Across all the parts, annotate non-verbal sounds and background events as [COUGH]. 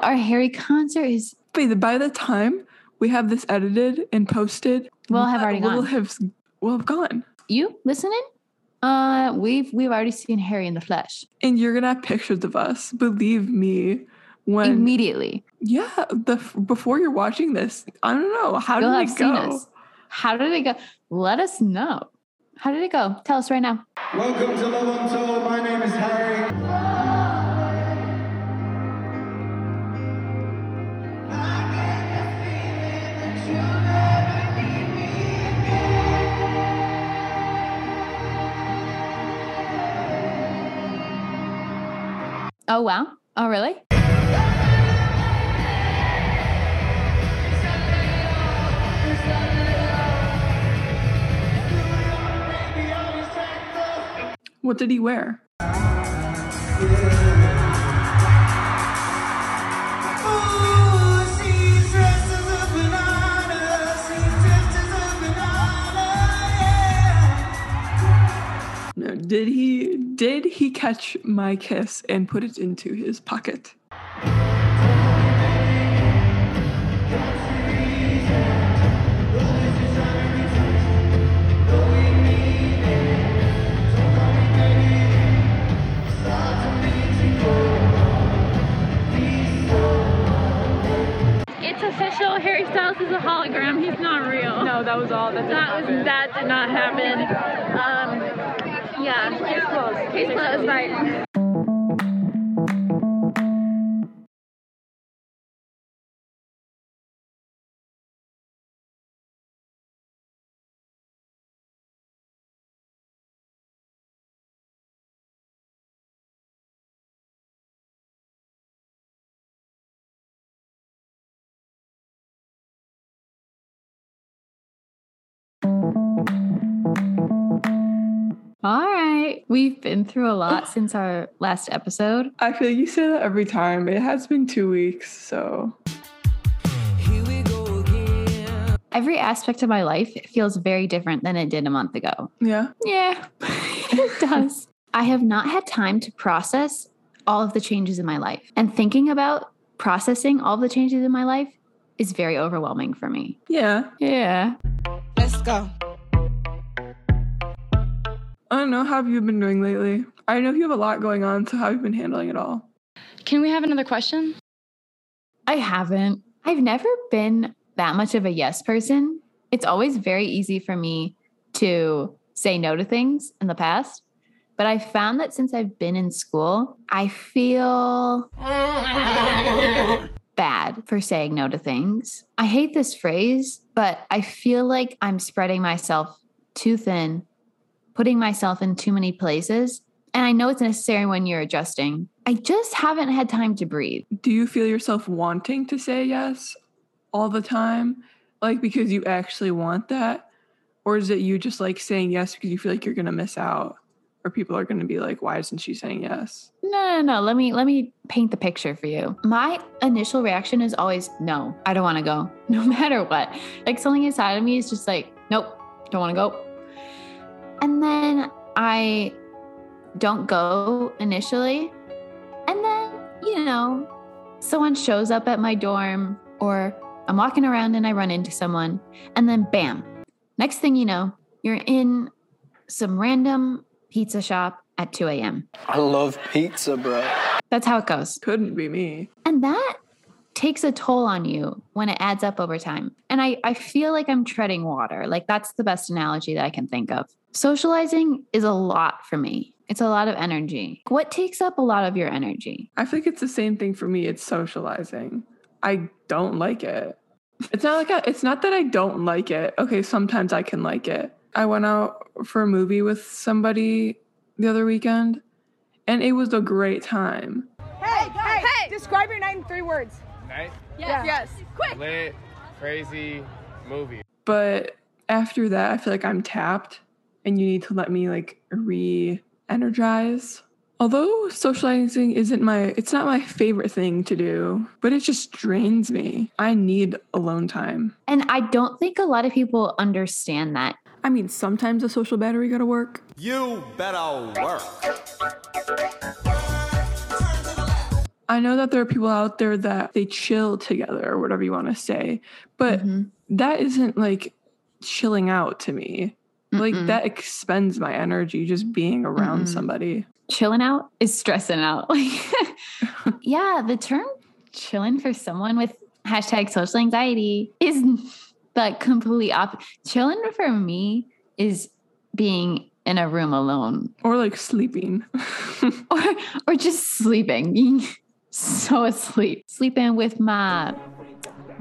Our Harry concert is Wait, by the time we have this edited and posted, We'll have already we'll gone. have we'll have gone. you listening? Uh we've we've already seen Harry in the flesh. And you're gonna have pictures of us. Believe me. When Immediately. yeah, the before you're watching this, I don't know how You'll did have it go. seen us. How did it go? Let us know. How did it go? Tell us right now. Welcome to Love Untold. My name is Harry. Oh wow. Oh really? What did he wear? Did he did he catch my kiss and put it into his pocket? It's official. Harry Styles is a hologram. He's not real. No, that was all. That that was that did not happen. Um, yeah. Case closed. Case closed. Right. All right. We've been through a lot [LAUGHS] since our last episode. I feel you say that every time. It has been two weeks, so Every aspect of my life feels very different than it did a month ago. yeah. Yeah, [LAUGHS] it does. I have not had time to process all of the changes in my life. And thinking about processing all the changes in my life is very overwhelming for me. Yeah. Yeah. Let's go. I don't know. How have you been doing lately? I know you have a lot going on, so how have you been handling it all? Can we have another question? I haven't. I've never been that much of a yes person. It's always very easy for me to say no to things in the past. But I found that since I've been in school, I feel bad for saying no to things. I hate this phrase, but I feel like I'm spreading myself too thin, putting myself in too many places. And I know it's necessary when you're adjusting. I just haven't had time to breathe. Do you feel yourself wanting to say yes all the time? Like because you actually want that? Or is it you just like saying yes because you feel like you're gonna miss out? Or people are gonna be like, why isn't she saying yes? No, no, no. Let me let me paint the picture for you. My initial reaction is always no. I don't want to go, [LAUGHS] no matter what. Like something inside of me is just like, nope, don't want to go. And then I don't go initially. And then, you know, someone shows up at my dorm or I'm walking around and I run into someone and then bam. Next thing you know, you're in some random pizza shop at 2 a.m. I love pizza, bro. That's how it goes. Couldn't be me. And that takes a toll on you when it adds up over time. And I, I feel like I'm treading water. Like that's the best analogy that I can think of. Socializing is a lot for me. It's a lot of energy. What takes up a lot of your energy? I think it's the same thing for me. It's socializing. I don't like it. It's not like I, it's not that I don't like it. Okay, sometimes I can like it. I went out for a movie with somebody the other weekend, and it was a great time. Hey, hey, hey! Describe your night in three words. Night, Yes. Yes. Quick. lit, crazy movie. But after that, I feel like I'm tapped, and you need to let me like re-energize. Although socializing isn't my, it's not my favorite thing to do, but it just drains me. I need alone time. And I don't think a lot of people understand that. I mean, sometimes a social battery gotta work. You better work. I know that there are people out there that they chill together or whatever you want to say, but Mhm. that isn't like chilling out to me. Like Mm-mm. that expends my energy just being around Mm-mm. somebody. chilling out is stressing out. Like, [LAUGHS] [LAUGHS] yeah, the term chilling for someone with hashtag social anxiety is the complete opposite. Chilling for me is being in a room alone Or like sleeping. [LAUGHS] or, or just sleeping, being so [LAUGHS] asleep, sleeping with my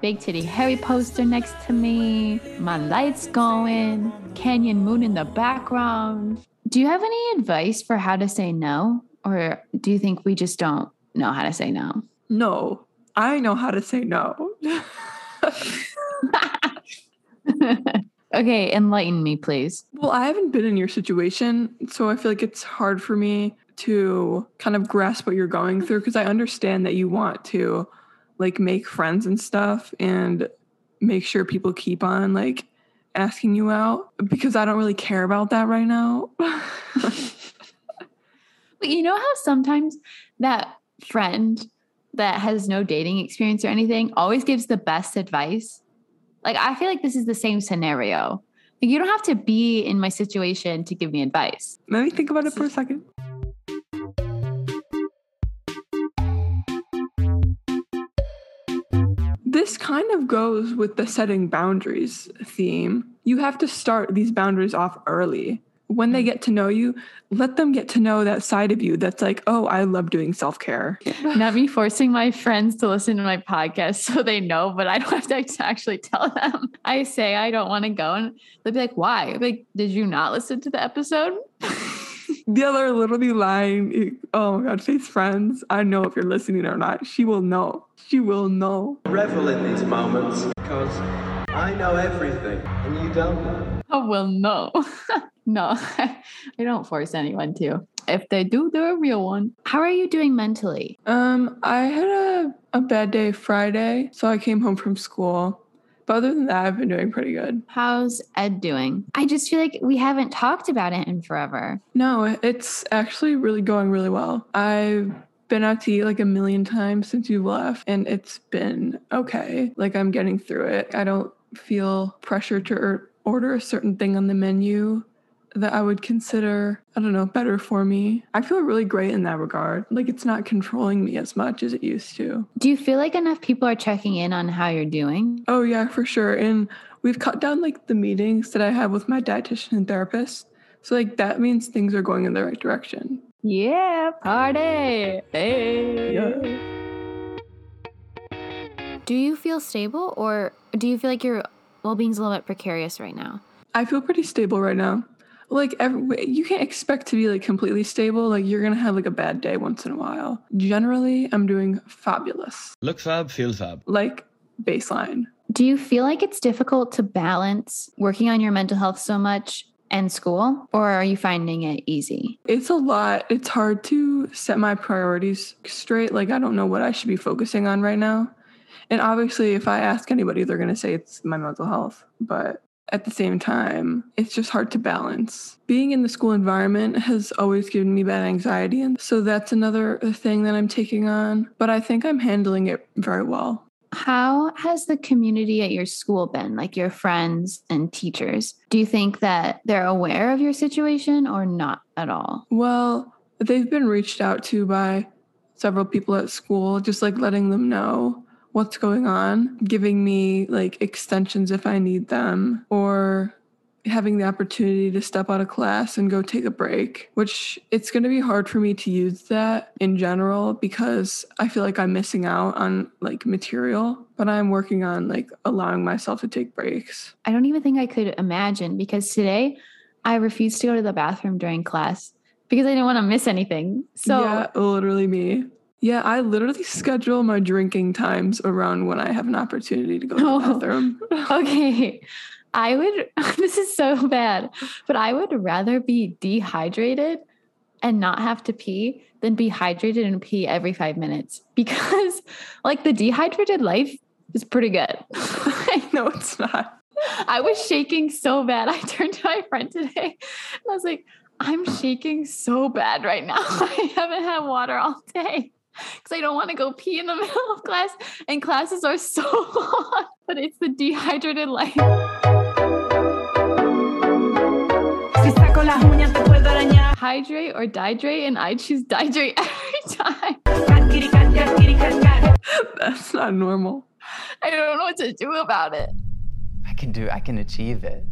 big titty Harry poster next to me, my lights going, Canyon Moon in the background. Do you have any advice for how to say no? Or do you think we just don't know how to say no? no, I know how to say no. [LAUGHS] okay, enlighten me, please. well, I haven't been in your situation, so I feel like it's hard for me to kind of grasp what you're going through because I understand that you want to like make friends and stuff and make sure people keep on like asking you out because I don't really care about that right now. [LAUGHS] But you know how sometimes that friend that has no dating experience or anything always gives the best advice? Like, I feel like this is the same scenario. Like, you don't have to be in my situation to give me advice. Let me think about it for a second. This kind of goes with the setting boundaries theme. You have to start these boundaries off early. When they hmm. get to know you, let them get to know that side of you that's like, oh, I love doing self care. [LAUGHS] Not me forcing my friends to listen to my podcast so they know, but I don't have to [LAUGHS] actually tell them. I say I don't want to go, and they'll be like, why? Like, did you not listen to the episode? [LAUGHS] The other literally lying, oh my God, Faith's friends. I know if you're listening or not. She will know. She will know. Revel in these moments because I know everything and you don't know. Oh, well, [LAUGHS] no. no, [LAUGHS] I don't force anyone to. If they do, they're a real one. How are you doing mentally? Um, I had a, a bad day Friday, so I came home from school. But other than that, I've been doing pretty good. How's Ed doing? I just feel like we haven't talked about it in forever. No, it's actually really going really well. I've been out to eat like a million times since you left, and it's been okay. Like I'm getting through it. I don't feel pressure to order a certain thing on the menu that I would consider, I don't know, better for me. I feel really great in that regard. Like it's not controlling me as much as it used to. Do you feel like enough people are checking in on how you're doing? Oh yeah, for sure. And we've cut down like the meetings that I have with my dietitian and therapist. So like that means things are going in the right direction. Yeah, party. Hey. Yeah. Do you feel stable or do you feel like your well being's a little bit precarious right now? I feel pretty stable right now. Like every, you can't expect to be like completely stable. Like you're gonna have like a bad day once in a while. Generally, I'm doing fabulous. Look fab, feel fab. Like baseline. Do you feel like it's difficult to balance working on your mental health so much and school, or are you finding it easy? It's a lot. It's hard to set my priorities straight. Like I don't know what I should be focusing on right now. And obviously, if I ask anybody, they're gonna say it's my mental health. But at the same time, it's just hard to balance. Being in the school environment has always given me bad anxiety. And so that's another thing that I'm taking on. But I think I'm handling it very well. How has the community at your school been, like your friends and teachers? Do you think that they're aware of your situation or not at all? Well, they've been reached out to by several people at school, just like letting them know what's going on, giving me like extensions if I need them, or having the opportunity to step out of class and go take a break, which it's going to be hard for me to use that in general because I feel like I'm missing out on like material, but I'm working on like allowing myself to take breaks. I don't even think I could imagine because today I refused to go to the bathroom during class because I didn't want to miss anything. So yeah, literally me. Yeah, I literally schedule my drinking times around when I have an opportunity to go to the Oh. bathroom. [LAUGHS] okay. I would, [LAUGHS] this is so bad, but I would rather be dehydrated and not have to pee than be hydrated and pee every five minutes [LAUGHS] because, like, the dehydrated life is pretty good. no, it's not. I was shaking so bad. I turned to my friend today and I was like, I'm shaking so bad right now. I haven't had water all day. Because I don't want to go pee in the [LAUGHS] middle of class, and classes are [LAUGHS] so long. But it's the dehydrated life. Hydrate or dihydrate, and I choose dihydrate [LAUGHS] every time. That's not normal. I don't know what to do about it. I can do I can achieve it.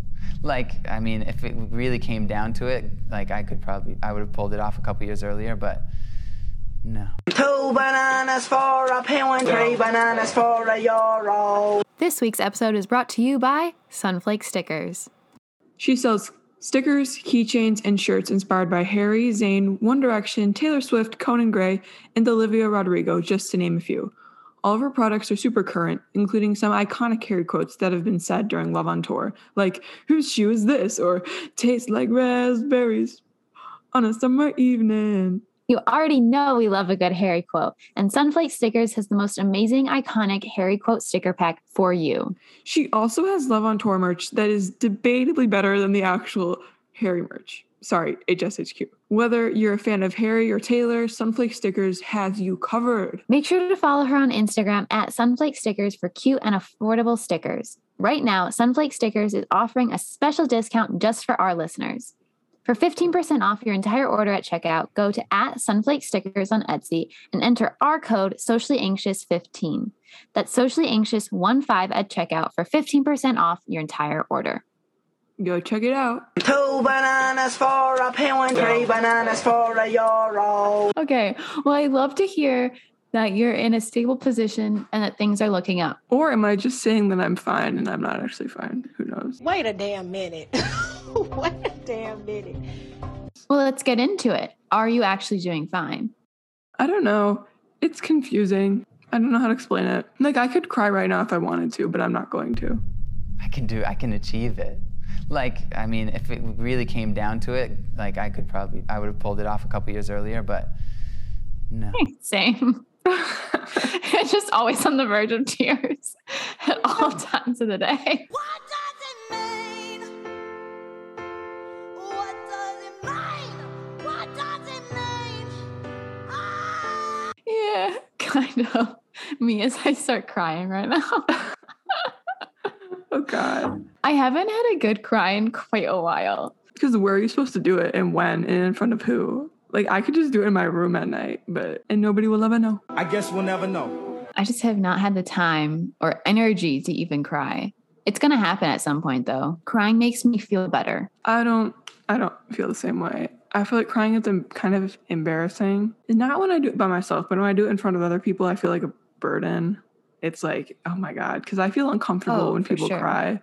Like, I mean, if it really came down to it, like I could probably I would have pulled it off a couple years earlier, but no. Two bananas for a penguin, three bananas for a euro. This week's episode is brought to you by Sunflake Stickers. She sells stickers, keychains, and shirts inspired by Harry, Zayn, One Direction, Taylor Swift, Conan Gray, and Olivia Rodrigo, just to name a few. All of her products are super current, including some iconic Harry quotes that have been said during Love on Tour, like, Whose shoe is this? or Tastes like raspberries on a summer evening. You already know we love a good Harry quote, and Sunflake Stickers has the most amazing, iconic Harry quote sticker pack for you. She also has Love on Tour merch that is debatably better than the actual Harry merch. Sorry, HSHQ. Whether you're a fan of Harry or Taylor, Sunflake Stickers has you covered. Make sure to follow her on Instagram at Sunflake Stickers for cute and affordable stickers. Right now, Sunflake Stickers is offering a special discount just for our listeners. For 15% off your entire order at checkout, go to at Sunflake Stickers on Etsy and enter our code socially anxious 15. That's socially anxious 15 at checkout for 15% off your entire order. Go check it out. Two bananas for a penguin, three bananas for a euro. Okay. Well, I love to hear that you're in a stable position and that things are looking up. Or am I just saying that I'm fine and I'm not actually fine? Who knows? Wait a damn minute. [LAUGHS] Wait a damn minute. Well, let's get into it. Are you actually doing fine? I don't know. It's confusing. I don't know how to explain it. Like, I could cry right now if I wanted to, but I'm not going to. I can do I can achieve it. Like, I mean, if it really came down to it, like I could probably I would have pulled it off a couple years earlier, but no. [LAUGHS] Same. [LAUGHS] just always on the verge of tears at all [LAUGHS] times of the day. What does it mean? What does it mean? What does it mean? Ah! Yeah, kind of. Me as I start crying right now. Oh, God. I haven't had a good cry in quite a while. Because where are you supposed to do it and when and in front of who? Like, I could just do it in my room at night, but, and nobody will ever know. I guess we'll never know. I just have not had the time or energy to even cry. It's going to happen at some point though. Crying makes me feel better. I don't, I don't feel the same way. I feel like crying is kind of embarrassing. And not when I do it by myself, but when I do it in front of other people, I feel like a burden. It's like, oh my God, because I feel uncomfortable Oh, when for people sure. cry.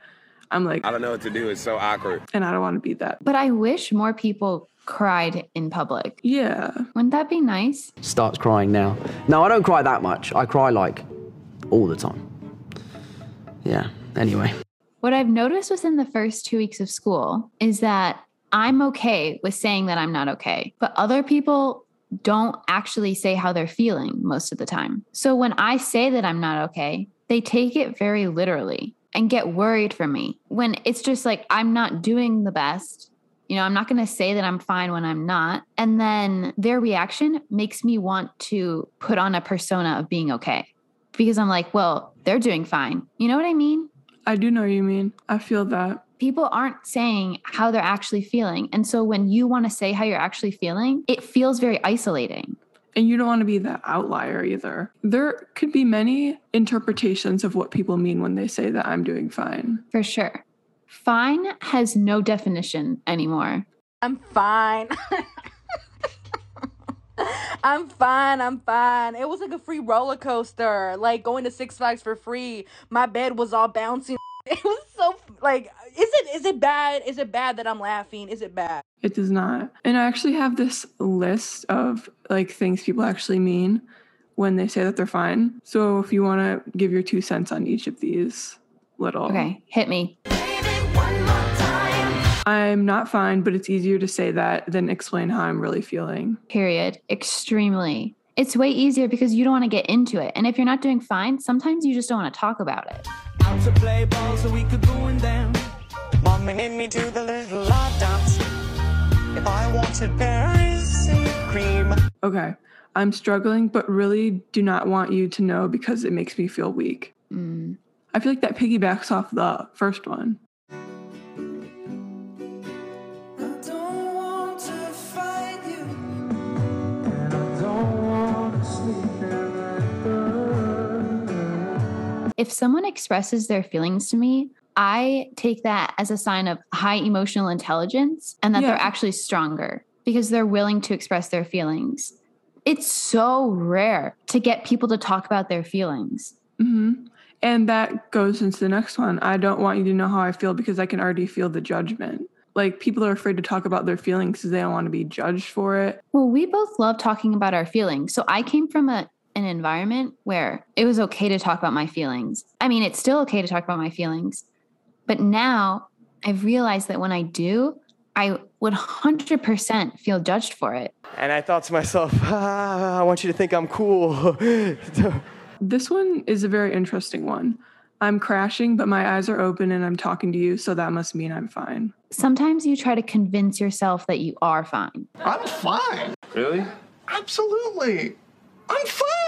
I'm like, I don't know what to do. It's so awkward. and I don't want to be that. But I wish more people cried in public. Yeah. Wouldn't that be nice? starts crying now. No, I don't cry that much. I cry like all the time. Yeah, anyway. What I've noticed within the first two weeks of school is that I'm okay with saying that I'm not okay, but other people don't actually say how they're feeling most of the time. So when I say that I'm not okay, they take it very literally and get worried for me when it's just like I'm not doing the best. You know, I'm not going to say that I'm fine when I'm not. And then their reaction makes me want to put on a persona of being okay because I'm like, well, they're doing fine. You know what I mean? I do know what you mean. I feel that. people aren't saying how they're actually feeling. And so when you want to say how you're actually feeling, it feels very isolating. And you don't want to be that outlier either. There could be many interpretations of what people mean when they say that I'm doing fine. For sure. Fine has no definition anymore. I'm fine. [LAUGHS] I'm fine. I'm fine. It was like a free roller coaster, like going to Six Flags for free. My bed was all bouncing. [LAUGHS] It was so like, is it is it bad? Is it bad that I'm laughing? Is it bad? It does not. And I actually have this list of like things people actually mean when they say that they're fine. So if you want to give your two cents on each of these little. Okay, hit me. I'm not fine, but it's easier to say that than explain how I'm really feeling. Period. Extremely. It's way easier because you don't want to get into it. And if you're not doing fine, sometimes you just don't want to talk about it. Out to play ball so we could ruin them. Mommy made me do the little love dance. If I wanted berries and cream. Okay. I'm struggling, but really do not want you to know because it makes me feel weak. Mm. I feel like that piggybacks off the first one. If someone expresses their feelings to me, I take that as a sign of high emotional intelligence and that Yeah. they're actually stronger because they're willing to express their feelings. It's so rare to get people to talk about their feelings. hmm And that goes into the next one. I don't want you to know how I feel because I can already feel the judgment. Like people are afraid to talk about their feelings because they don't want to be judged for it. Well, we both love talking about our feelings. So I came from a an environment where it was okay to talk about my feelings. I mean, it's still okay to talk about my feelings. But now I've realized that when I do, I would 100% feel judged for it. And I thought to myself, [LAUGHS] ah, I want you to think I'm cool. [LAUGHS] This one is a very interesting one. I'm crashing, but my eyes are open and I'm talking to you, so that must mean I'm fine. Sometimes you try to convince yourself that you are fine. I'm fine. Really? Absolutely. I'm fine.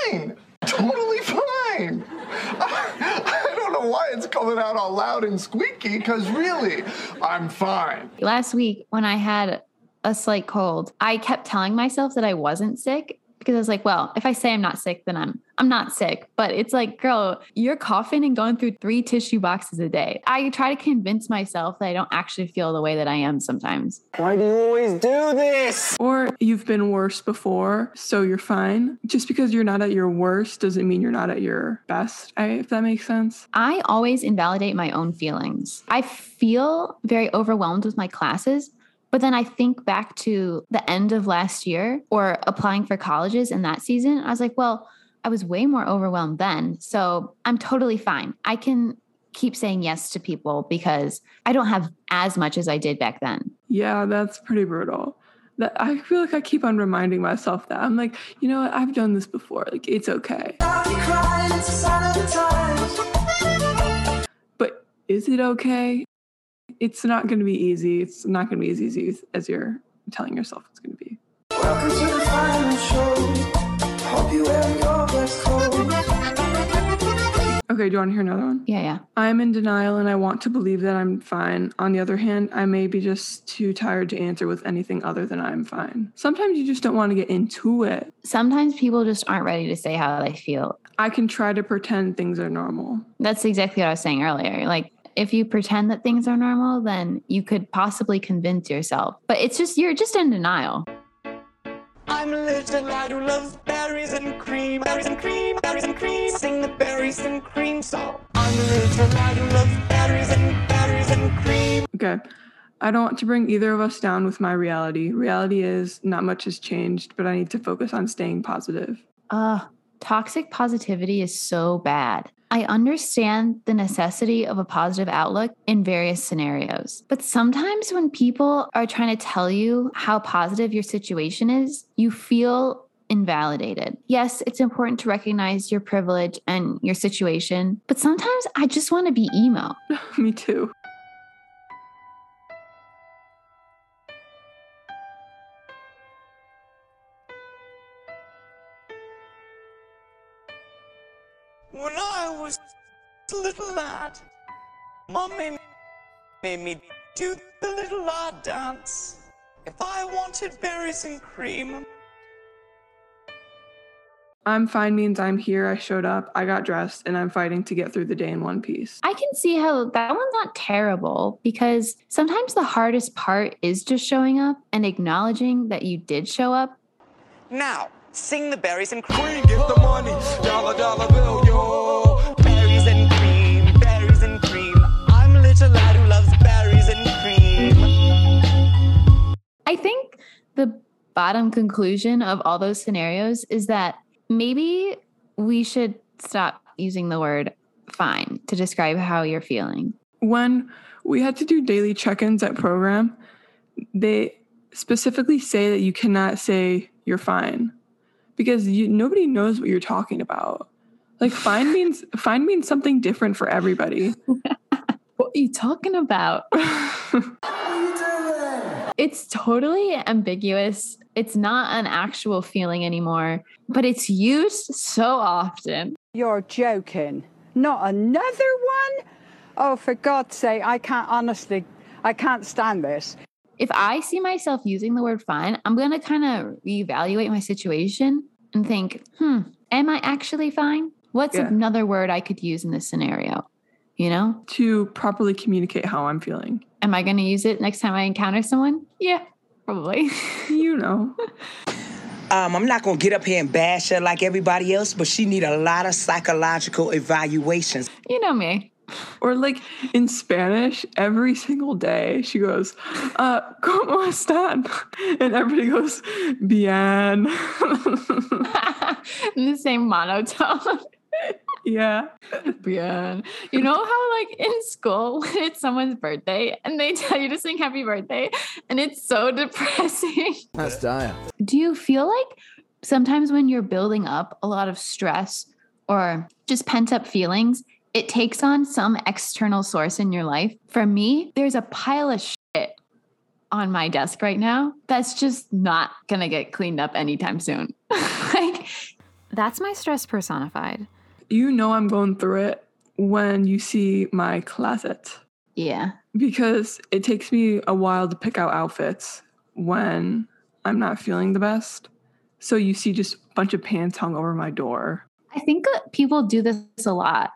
Totally fine. I, [LAUGHS] I don't know why it's coming out all loud and squeaky, because really, I'm fine. Last week, when I had a slight cold, I kept telling myself that I wasn't sick because I was like, well, if I say I'm not sick, then I'm I'm not sick. But it's like, girl, you're coughing and going through three tissue boxes a day. I try to convince myself that I don't actually feel the way that I am sometimes. Why do you always do this? Or you've been worse before, so you're fine. Just because you're not at your worst doesn't mean you're not at your best, if that makes sense. I always invalidate my own feelings. I feel very overwhelmed with my classes, but then I think back to the end of last year or applying for colleges in that season. I was like, well, I was way more overwhelmed then. So I'm totally fine. I can keep saying yes to people because I don't have as much as I did back then. Yeah, that's pretty brutal. That I feel like I keep on reminding myself that. I'm like, you know what? I've done this before. Like, it's okay. But is it okay? It's not going to be easy. It's not going to be as easy as you're telling yourself it's going to be. Welcome to the final show. Hope you wear your best clothes. Okay, do you want to hear another one? Yeah, yeah. I'm in denial and I want to believe that I'm fine. On the other hand, I may be just too tired to answer with anything other than I'm fine. Sometimes you just don't want to get into it. Sometimes people just aren't ready to say how they feel. I can try to pretend things are normal. That's exactly what I was saying earlier. Like, if you pretend that things are normal, then you could possibly convince yourself. But it's just, you're just in denial. I'm a little lad who loves berries and cream, berries and cream, berries and cream. Sing the berries and cream song. I'm a little lad who loves berries and berries and cream. Okay. I don't want to bring either of us down with my reality. Reality is not much has changed, but I need to focus on staying positive. Uh, toxic positivity is so bad. I understand the necessity of a positive outlook in various scenarios. But sometimes when people are trying to tell you how positive your situation is, you feel invalidated. Yes, it's important to recognize your privilege and your situation, but sometimes I just want to be emo. [LAUGHS] Me too. Little lad, Mom made, made me do the little lad dance. If I wanted berries and cream, I'm fine means I'm here, I showed up, I got dressed, and I'm fighting to get through the day in one piece. I can see how that one's not terrible because sometimes the hardest part is just showing up and acknowledging that you did show up. now sing the berries and cream. Get the money, dollar dollar bill, yo. I think the bottom conclusion of all those scenarios is that maybe we should stop using the word fine to describe how you're feeling. When we had to do daily check ins at program, they specifically say that you cannot say you're fine because you, nobody knows what you're talking about. Like fine [LAUGHS] means fine means something different for everybody. [LAUGHS] what are you talking about? [LAUGHS] It's totally ambiguous. It's not an actual feeling anymore, but it's used so often. You're joking. Not another one? Oh, for God's sake, I can't honestly, I can't stand this. If I see myself using the word fine, I'm going to kind of reevaluate my situation and think, hmm, am I actually fine? What's Yeah. another word I could use in this scenario? You know? To properly communicate how I'm feeling. Am I going to use it next time I encounter someone? Yeah, probably. [LAUGHS] you know. Um, I'm not gonna get up here and bash her like everybody else, but she need a lot of psychological evaluations. You know me. Or like in Spanish, every single day she goes, uh, ¿Cómo están? And everybody goes, Bien. [LAUGHS] [LAUGHS] in the same monotone. Yeah. Bien. You know how like [LAUGHS] in school when it's someone's birthday and they tell you to sing happy birthday and it's so [LAUGHS] depressing. That's dire. Do you feel like sometimes when you're building up a lot of stress or just pent up feelings, it takes on some external source in your life? For me, there's a pile of shit on my desk right now that's just not gonna get cleaned up anytime soon. [LAUGHS] like, that's my stress personified. You know I'm going through it when you see my closet. Yeah. Because it takes me a while to pick out outfits when I'm not feeling the best. So you see just a bunch of pants hung over my door. I think uh, people do this a lot,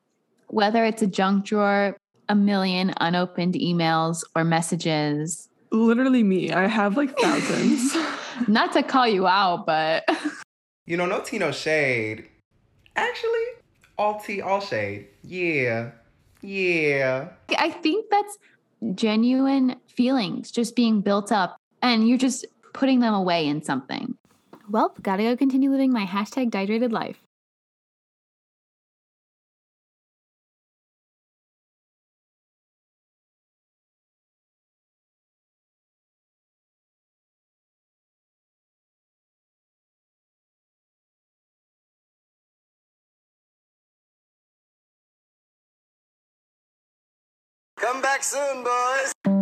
whether it's a junk drawer, a million unopened emails or messages. Literally me. I have like thousands. [LAUGHS] [LAUGHS] Not to call you out, but You know, no Tino shade. Actually, all tea, all shade. Yeah. Yeah. I think that's genuine feelings just being built up and you're just putting them away in something. Well, gotta go continue living my hashtag dehydrated life. Back soon, boys.